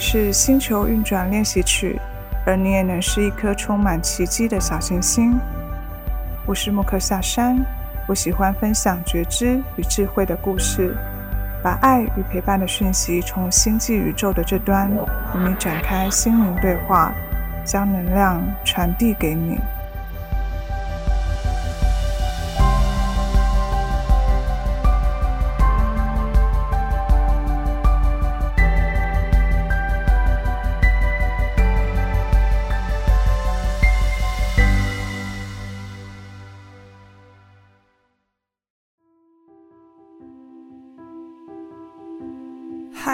是星球运转练习曲，而你也能是一颗充满奇迹的小行星。我是木克夏山，我喜欢分享觉知与智慧的故事，把爱与陪伴的讯息从星际宇宙的这端与你展开心灵对话，将能量传递给你。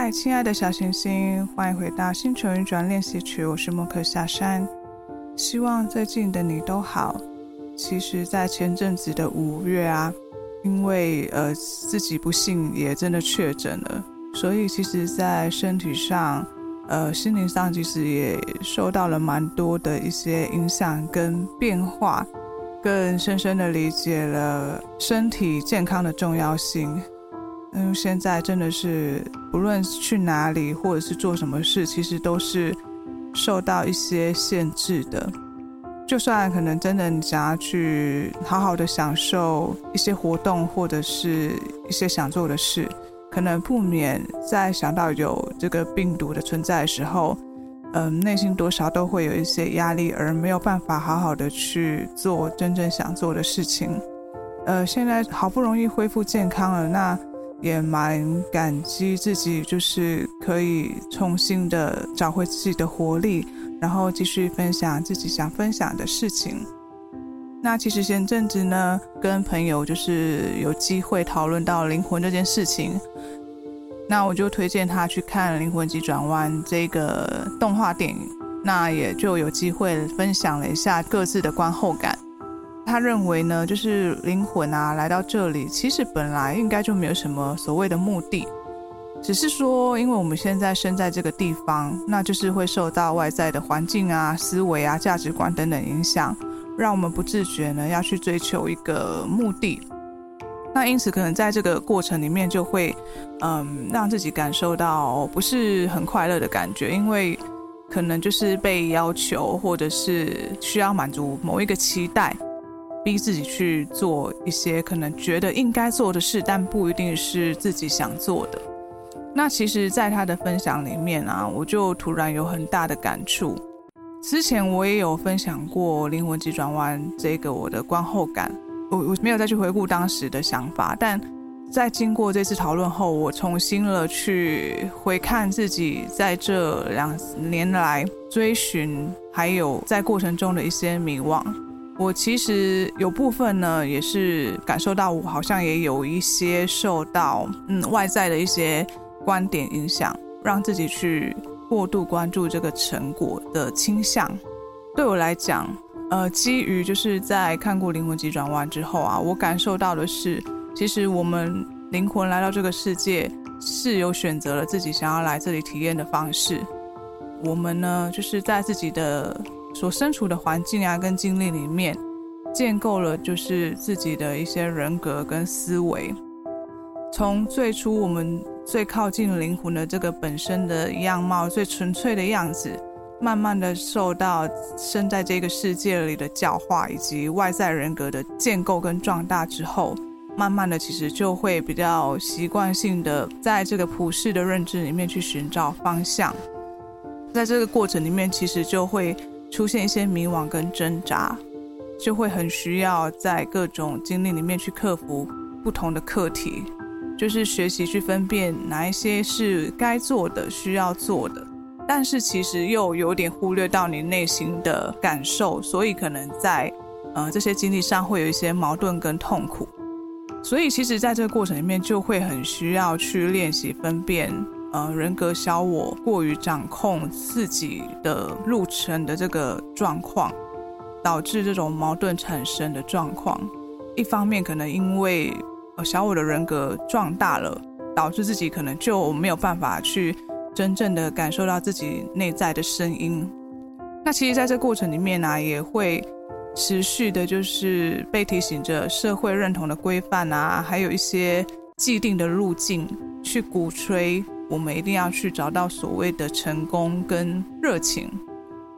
嗨，亲爱的小行星，欢迎回到星球运转练习曲。我是莫克夏山，希望最近的你都好。其实，在前阵子的五月啊，因为呃自己不幸也真的确诊了，所以其实，在身体上、呃心灵上，其实也受到了蛮多的一些影响跟变化，更深深的理解了身体健康的重要性。因为现在真的是，不论去哪里或者是做什么事，其实都是受到一些限制的。就算可能真的想要去好好的享受一些活动或者是一些想做的事，可能不免在想到有这个病毒的存在的时候，嗯，内心多少都会有一些压力，而没有办法好好的去做真正想做的事情。呃，现在好不容易恢复健康了，那。也蛮感激自己，就是可以重新的找回自己的活力，然后继续分享自己想分享的事情。那其实前阵子呢，跟朋友就是有机会讨论到灵魂这件事情，那我就推荐他去看《灵魂急转弯》这个动画电影，那也就有机会分享了一下各自的观后感。他认为呢，就是灵魂啊，来到这里，其实本来应该就没有什么所谓的目的，只是说，因为我们现在身在这个地方，那就是会受到外在的环境啊、思维啊、价值观等等影响，让我们不自觉呢要去追求一个目的。那因此，可能在这个过程里面，就会嗯让自己感受到不是很快乐的感觉，因为可能就是被要求，或者是需要满足某一个期待。逼自己去做一些可能觉得应该做的事，但不一定是自己想做的。那其实，在他的分享里面啊，我就突然有很大的感触。之前我也有分享过《灵魂急转弯》这个我的观后感，我我没有再去回顾当时的想法，但在经过这次讨论后，我重新了去回看自己在这两年来追寻，还有在过程中的一些迷惘。我其实有部分呢，也是感受到我好像也有一些受到嗯外在的一些观点影响，让自己去过度关注这个成果的倾向。对我来讲，呃，基于就是在看过《灵魂急转弯》之后啊，我感受到的是，其实我们灵魂来到这个世界是有选择了自己想要来这里体验的方式。我们呢，就是在自己的。所身处的环境啊，跟经历里面，建构了就是自己的一些人格跟思维。从最初我们最靠近灵魂的这个本身的样貌，最纯粹的样子，慢慢的受到生在这个世界里的教化，以及外在人格的建构跟壮大之后，慢慢的其实就会比较习惯性的在这个普世的认知里面去寻找方向。在这个过程里面，其实就会。出现一些迷惘跟挣扎，就会很需要在各种经历里面去克服不同的课题，就是学习去分辨哪一些是该做的、需要做的，但是其实又有点忽略到你内心的感受，所以可能在呃这些经历上会有一些矛盾跟痛苦，所以其实在这个过程里面就会很需要去练习分辨。呃，人格小我过于掌控自己的路程的这个状况，导致这种矛盾产生的状况。一方面，可能因为呃小我的人格壮大了，导致自己可能就没有办法去真正的感受到自己内在的声音。那其实，在这过程里面呢、也会持续的，就是被提醒着社会认同的规范啊，还有一些既定的路径，去鼓吹。我们一定要去找到所谓的成功跟热情。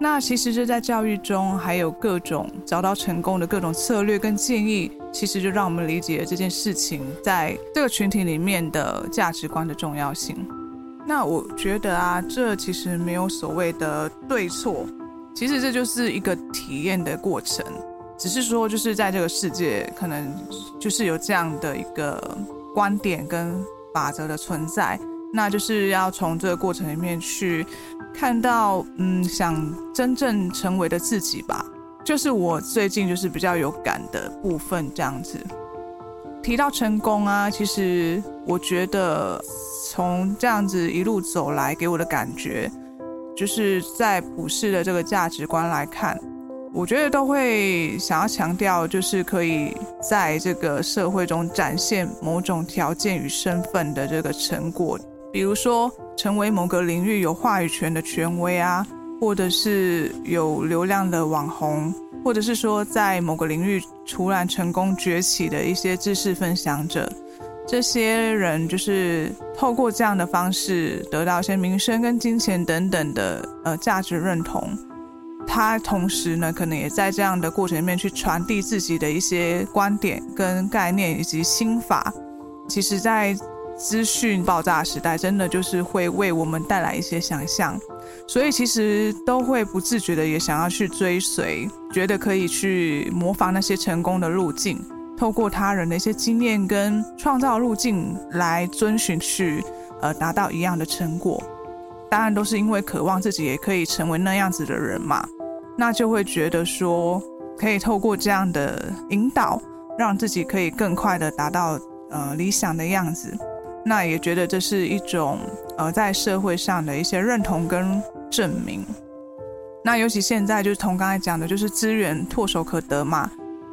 那其实这在教育中还有各种找到成功的各种策略跟建议，其实就让我们理解了这件事情在这个群体里面的价值观的重要性。那我觉得啊，这其实没有所谓的对错，其实这就是一个体验的过程。只是说，就是在这个世界，可能就是有这样的一个观点跟法则的存在，那就是要从这个过程里面去看到，嗯，想真正成为的自己吧。就是我最近就是比较有感的部分，这样子。提到成功啊，其实我觉得从这样子一路走来，给我的感觉，就是在普世的这个价值观来看。我觉得都会想要强调，就是可以在这个社会中展现某种条件与身份的这个成果，比如说成为某个领域有话语权的权威啊，或者是有流量的网红，或者是说在某个领域突然成功崛起的一些知识分享者，这些人就是透过这样的方式得到一些名声跟金钱等等的呃价值认同。他同时呢，可能也在这样的过程里面去传递自己的一些观点跟概念以及心法。其实，在资讯爆炸时代，真的就是会为我们带来一些想象，所以其实都会不自觉的也想要去追随，觉得可以去模仿那些成功的路径，透过他人的一些经验跟创造路径来遵循去，呃，达到一样的成果。当然，都是因为渴望自己也可以成为那样子的人嘛。那就会觉得说，可以透过这样的引导，让自己可以更快的达到呃理想的样子。那也觉得这是一种呃在社会上的一些认同跟证明。那尤其现在就是同刚才讲的，就是资源唾手可得嘛，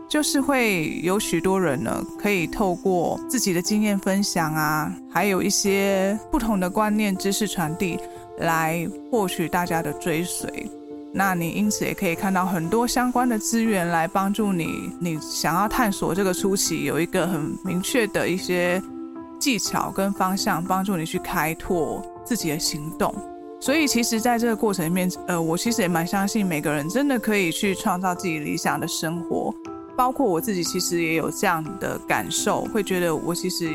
就是会有许多人呢，可以透过自己的经验分享啊，还有一些不同的观念、知识传递，来获取大家的追随。那你因此也可以看到很多相关的资源来帮助你，你想要探索这个初期有一个很明确的一些技巧跟方向，帮助你去开拓自己的行动。所以其实在这个过程里面，呃，我其实也蛮相信每个人真的可以去创造自己理想的生活，包括我自己其实也有这样的感受，会觉得我其实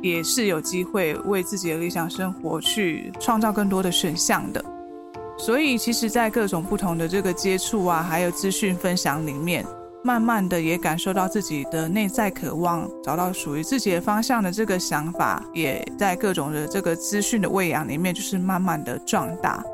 也是有机会为自己的理想生活去创造更多的选项的。所以，其实，在各种不同的这个接触啊，还有资讯分享里面，慢慢的也感受到自己的内在渴望，找到属于自己的方向的这个想法，也在各种的这个资讯的喂养里面，就是慢慢的壮大。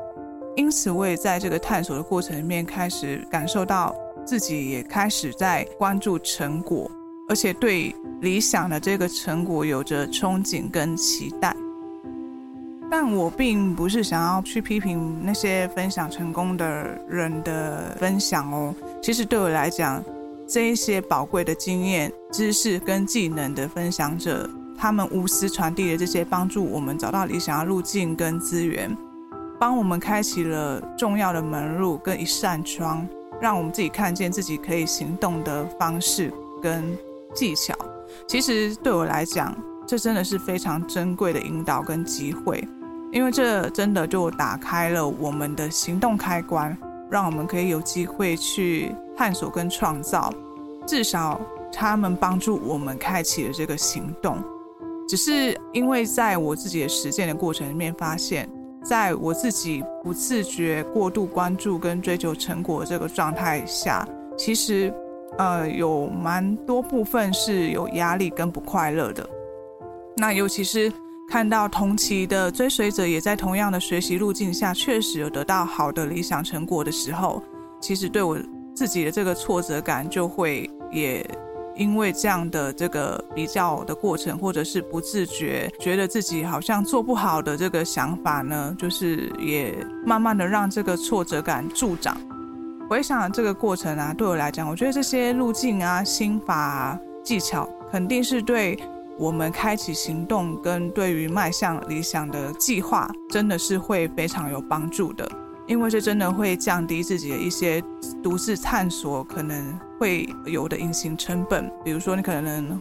因此，我也在这个探索的过程里面，开始感受到自己也开始在关注成果，而且对理想的这个成果有着憧憬跟期待。但我并不是想要去批评那些分享成功的人的分享哦。其实对我来讲，这一些宝贵的经验、知识跟技能的分享者，他们无私传递的这些帮助我们找到理想的路径跟资源，帮我们开启了重要的门路跟一扇窗，让我们自己看见自己可以行动的方式跟技巧。其实对我来讲，这真的是非常珍贵的引导跟机会。因为这真的就打开了我们的行动开关，让我们可以有机会去探索跟创造。至少他们帮助我们开启了这个行动。只是因为在我自己的实践的过程里面，发现在我自己不自觉过度关注跟追求成果这个状态下，其实呃有蛮多部分是有压力跟不快乐的。那尤其是。看到同期的追随者也在同样的学习路径下，确实有得到好的理想成果的时候，其实对我自己的这个挫折感就会也因为这样的这个比较的过程，或者是不自觉觉得自己好像做不好的这个想法呢，就是也慢慢的让这个挫折感助长。回想这个过程啊，对我来讲，我觉得这些路径啊、心法、技巧，肯定是对。我们开启行动跟对于迈向理想的计划，真的是会非常有帮助的，因为这真的会降低自己的一些独自探索可能会有的隐形成本。比如说，你可能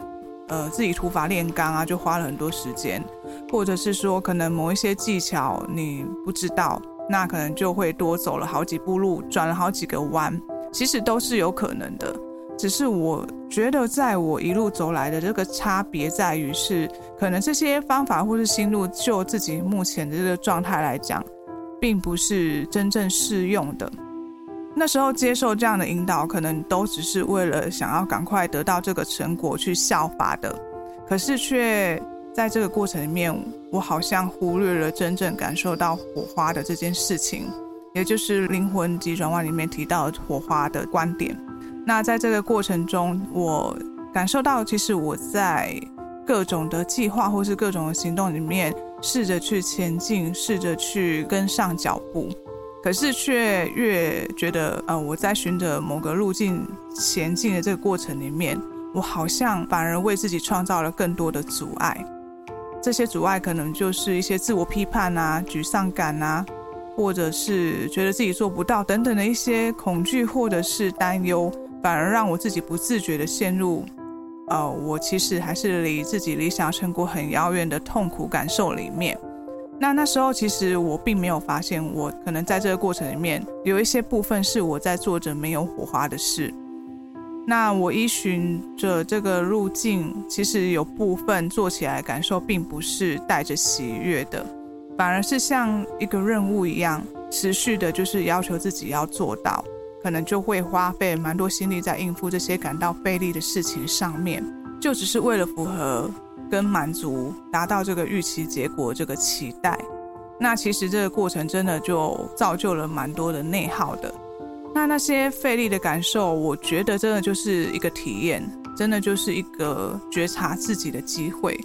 呃自己土法炼钢啊，就花了很多时间，或者是说可能某一些技巧你不知道，那可能就会多走了好几步路，转了好几个弯，其实都是有可能的。只是我觉得，在我一路走来的这个差别在于是，可能这些方法或是心路，就自己目前的这个状态来讲，并不是真正适用的。那时候接受这样的引导，可能都只是为了想要赶快得到这个成果去效法的，可是却在这个过程里面，我好像忽略了真正感受到火花的这件事情，也就是灵魂急转弯里面提到火花的观点。那在这个过程中，我感受到，其实我在各种的计划或是各种的行动里面，试着去前进，试着去跟上脚步，可是却越觉得，呃，我在循着某个路径前进的这个过程里面，我好像反而为自己创造了更多的阻碍。这些阻碍可能就是一些自我批判啊、沮丧感啊，或者是觉得自己做不到等等的一些恐惧或者是担忧。反而让我自己不自觉地陷入，呃，我其实还是离自己理想成果很遥远的痛苦感受里面。那那时候其实我并没有发现，我可能在这个过程里面有一些部分是我在做着没有火花的事。那我依循着这个路径，其实有部分做起来感受并不是带着喜悦的，反而是像一个任务一样，持续的就是要求自己要做到。可能就会花费蛮多心力在应付这些感到费力的事情上面，就只是为了符合跟满足，达到这个预期结果这个期待。那其实这个过程真的就造就了蛮多的内耗的。那那些费力的感受，我觉得真的就是一个体验，真的就是一个觉察自己的机会。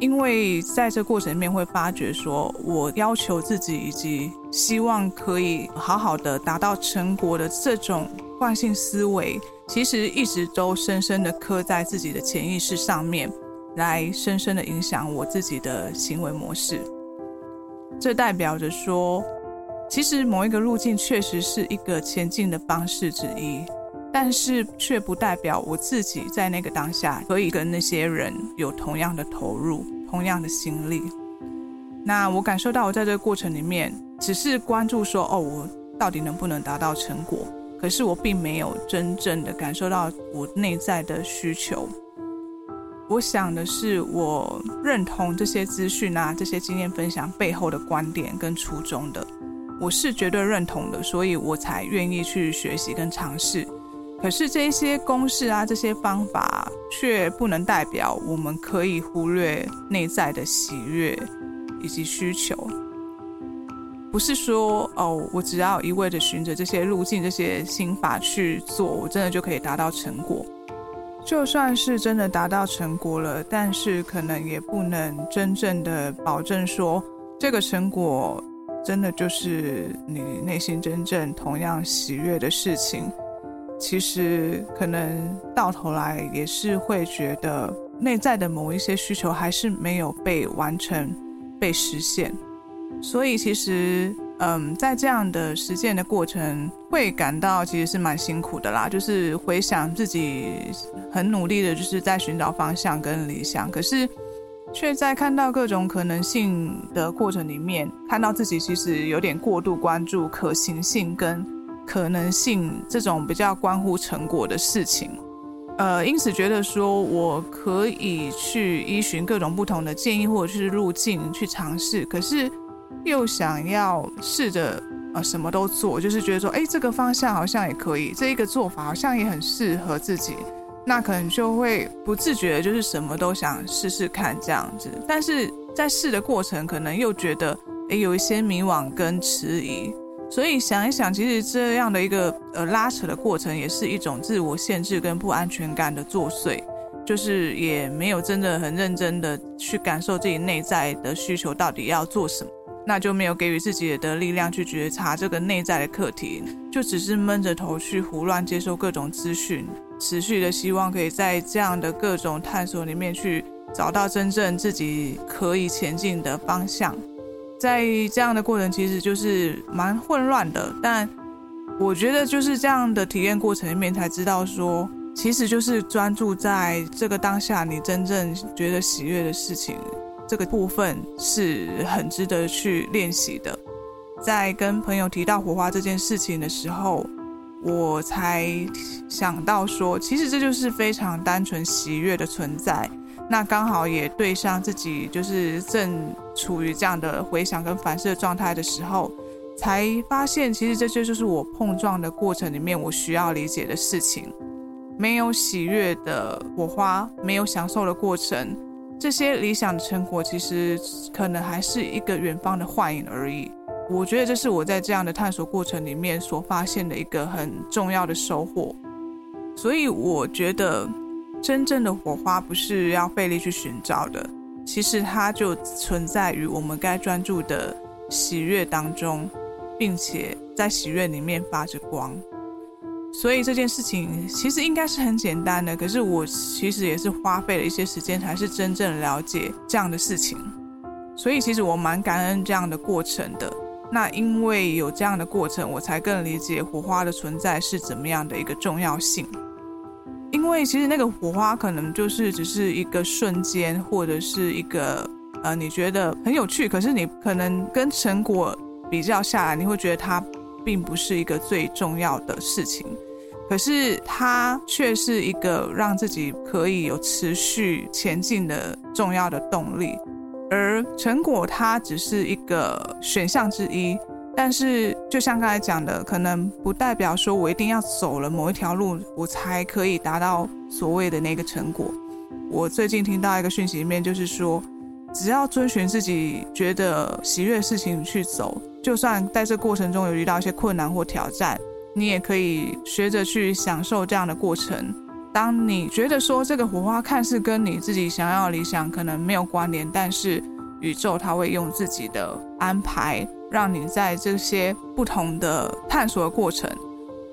因为在这过程里面会发觉，说我要求自己以及希望可以好好的达到成果的这种惯性思维，其实一直都深深的刻在自己的潜意识上面，来深深的影响我自己的行为模式。这代表着说，其实某一个路径确实是一个前进的方式之一。但是却不代表我自己在那个当下可以跟那些人有同样的投入、同样的心力。那我感受到我在这个过程里面，只是关注说，哦，我到底能不能达到成果？可是我并没有真正的感受到我内在的需求。我想的是，我认同这些资讯啊，这些经验分享背后的观点跟初衷的，我是绝对认同的，所以我才愿意去学习跟尝试。可是这些公式啊，这些方法却不能代表我们可以忽略内在的喜悦以及需求。不是说哦，我只要一味的循着这些路径、这些心法去做，我真的就可以达到成果。就算是真的达到成果了，但是可能也不能真正的保证说，这个成果真的就是你内心真正同样喜悦的事情。其实可能到头来也是会觉得内在的某一些需求还是没有被完成、被实现，所以其实嗯，在这样的实践的过程，会感到其实是蛮辛苦的啦。就是回想自己很努力的，就是在寻找方向跟理想，可是却在看到各种可能性的过程里面，看到自己其实有点过度关注可行性跟。可能性这种比较关乎成果的事情，呃，因此觉得说我可以去依循各种不同的建议或者是路径去尝试，可是又想要试着呃什么都做，就是觉得说，哎，这个方向好像也可以，这一个做法好像也很适合自己，那可能就会不自觉的就是什么都想试试看这样子，但是在试的过程，可能又觉得，哎，有一些迷惘跟迟疑。所以想一想，其实这样的一个呃拉扯的过程，也是一种自我限制跟不安全感的作祟，就是也没有真的很认真的去感受自己内在的需求到底要做什么，那就没有给予自己的力量去觉察这个内在的课题，就只是闷着头去胡乱接受各种资讯，持续的希望可以在这样的各种探索里面去找到真正自己可以前进的方向。在这样的过程，其实就是蛮混乱的。但我觉得就是这样的体验过程里面，才知道说，其实就是专注在这个当下，你真正觉得喜悦的事情，这个部分是很值得去练习的。在跟朋友提到火花这件事情的时候，我才想到说，其实这就是非常单纯喜悦的存在。那刚好也对上自己，就是正处于这样的回想跟反射状态的时候，才发现其实这些就是我碰撞的过程里面我需要理解的事情。没有喜悦的火花，没有享受的过程，这些理想的成果其实可能还是一个远方的幻影而已。我觉得这是我在这样的探索过程里面所发现的一个很重要的收获。所以我觉得。真正的火花不是要费力去寻找的，其实它就存在于我们该专注的喜悦当中，并且在喜悦里面发着光。所以这件事情其实应该是很简单的，可是我其实也是花费了一些时间，才是真正了解这样的事情。所以其实我蛮感恩这样的过程的。那因为有这样的过程，我才更理解火花的存在是怎么样的一个重要性。因为其实那个火花可能就是只是一个瞬间，或者是一个呃，你觉得很有趣，可是你可能跟成果比较下来，你会觉得它并不是一个最重要的事情，可是它却是一个让自己可以有持续前进的重要的动力，而成果它只是一个选项之一。但是，就像刚才讲的，可能不代表说我一定要走了某一条路，我才可以达到所谓的那个成果。我最近听到一个讯息里面，就是说，只要遵循自己觉得喜悦的事情去走，就算在这过程中有遇到一些困难或挑战，你也可以学着去享受这样的过程。当你觉得说这个火花看似跟你自己想要的理想可能没有关联，但是宇宙它会用自己的安排。让你在这些不同的探索的过程，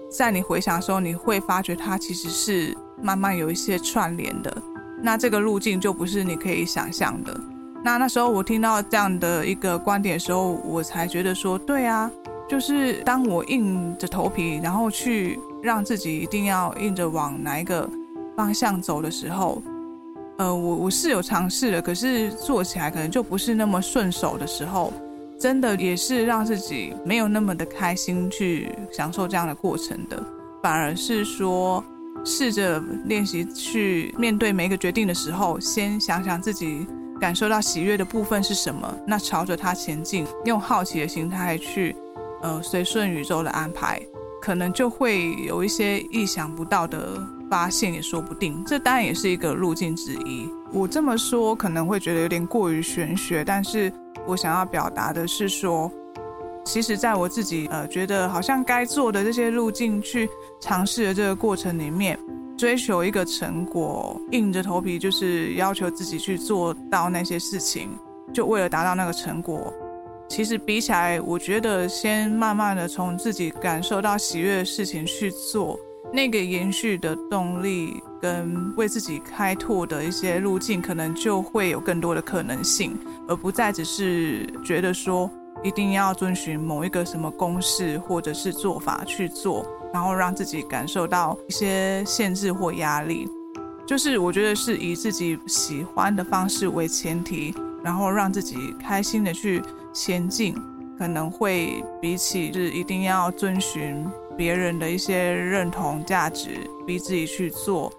在你回想的时候，你会发觉它其实是慢慢有一些串联的。那这个路径就不是你可以想象的。那那时候我听到这样的一个观点的时候，我才觉得说，对啊，就是当我硬着头皮，然后去让自己一定要硬着往哪一个方向走的时候，呃，我我是有尝试的，可是做起来可能就不是那么顺手的时候。真的也是让自己没有那么的开心去享受这样的过程的，反而是说试着练习去面对每一个决定的时候，先想想自己感受到喜悦的部分是什么，那朝着它前进，用好奇的心态去，呃，随顺宇宙的安排，可能就会有一些意想不到的发现，也说不定。这当然也是一个路径之一。我这么说可能会觉得有点过于玄学，但是。我想要表达的是说，其实在我自己呃觉得好像该做的这些路径去尝试的这个过程里面，追求一个成果，硬着头皮就是要求自己去做到那些事情，就为了达到那个成果。其实比起来，我觉得先慢慢的从自己感受到喜悦的事情去做，那个延续的动力跟为自己开拓的一些路径，可能就会有更多的可能性。而不再只是觉得说一定要遵循某一个什么公式或者是做法去做，然后让自己感受到一些限制或压力。就是我觉得是以自己喜欢的方式为前提，然后让自己开心的去前进，可能会比起是一定要遵循别人的一些认同价值，逼自己去做。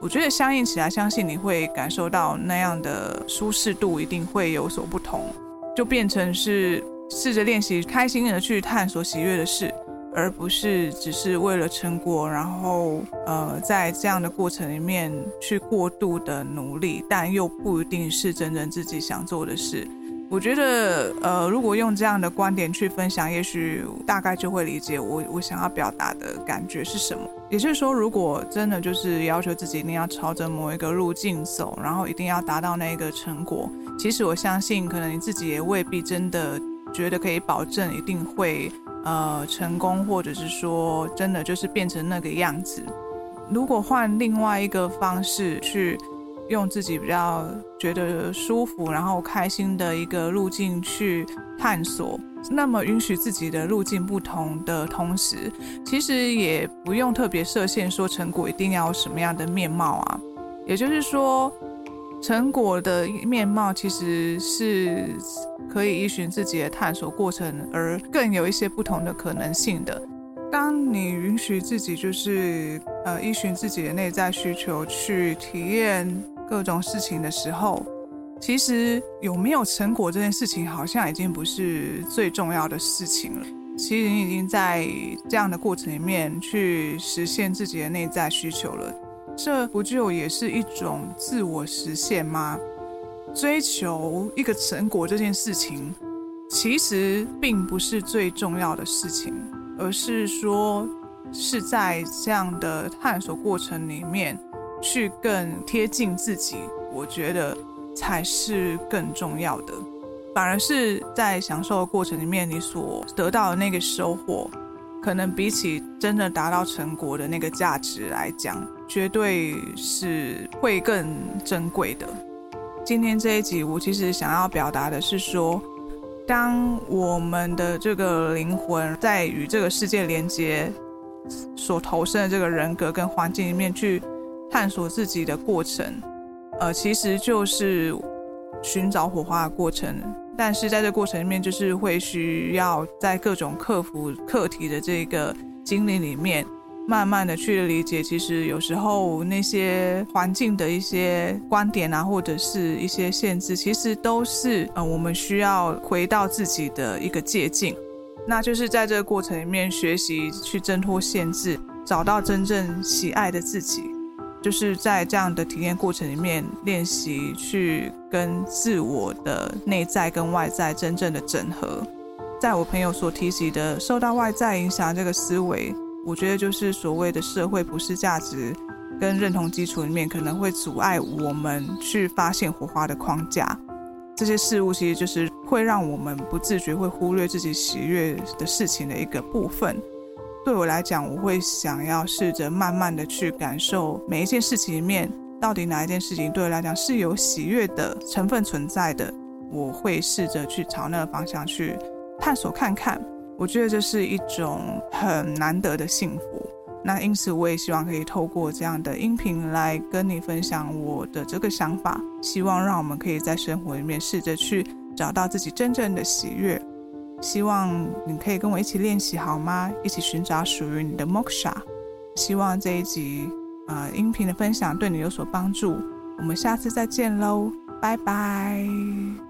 我觉得相应起来，相信你会感受到那样的舒适度一定会有所不同，就变成是试着练习开心的去探索喜悦的事，而不是只是为了成果，然后呃在这样的过程里面去过度的努力，但又不一定是真正自己想做的事。我觉得，呃，如果用这样的观点去分享，也许大概就会理解我我想要表达的感觉是什么。也就是说，如果真的就是要求自己一定要朝着某一个路径走，然后一定要达到那个成果，其实我相信，可能你自己也未必真的觉得可以保证一定会呃成功，或者是说真的就是变成那个样子。如果换另外一个方式去。用自己比较觉得舒服，然后开心的一个路径去探索，那么允许自己的路径不同的同时，其实也不用特别设限，说成果一定要什么样的面貌啊。也就是说，成果的面貌其实是可以依循自己的探索过程，而更有一些不同的可能性的。当你允许自己就是呃依循自己的内在需求去体验各种事情的时候，其实有没有成果这件事情好像已经不是最重要的事情了。其实你已经在这样的过程里面去实现自己的内在需求了，这不就也是一种自我实现吗？追求一个成果这件事情，其实并不是最重要的事情，而是说是在这样的探索过程里面去更贴近自己。我觉得。才是更重要的，反而是在享受的过程里面，你所得到的那个收获，可能比起真的达到成果的那个价值来讲，绝对是会更珍贵的。今天这一集，我其实想要表达的是说，当我们的这个灵魂在与这个世界连接所投身的这个人格跟环境里面去探索自己的过程。呃，其实就是寻找火花的过程，但是在这过程里面，就是会需要在各种克服课题的这个经历里面，慢慢的去理解，其实有时候那些环境的一些观点啊，或者是一些限制，其实都是呃我们需要回到自己的一个界境，那就是在这个过程里面学习去挣脱限制，找到真正喜爱的自己。就是在这样的体验过程里面练习去跟自我的内在跟外在真正的整合。在我朋友所提及的受到外在影响这个思维，我觉得就是所谓的社会普世价值跟认同基础里面可能会阻碍我们去发现火花的框架。这些事物其实就是会让我们不自觉会忽略自己喜悦的事情的一个部分。对我来讲，我会想要试着慢慢的去感受每一件事情里面，到底哪一件事情对我来讲是有喜悦的成分存在的。我会试着去朝那个方向去探索看看。我觉得这是一种很难得的幸福。那因此，我也希望可以透过这样的音频来跟你分享我的这个想法，希望让我们可以在生活里面试着去找到自己真正的喜悦。希望你可以跟我一起练习好吗？一起寻找属于你的 Moksha。希望这一集呃音频的分享对你有所帮助。我们下次再见喽，拜拜。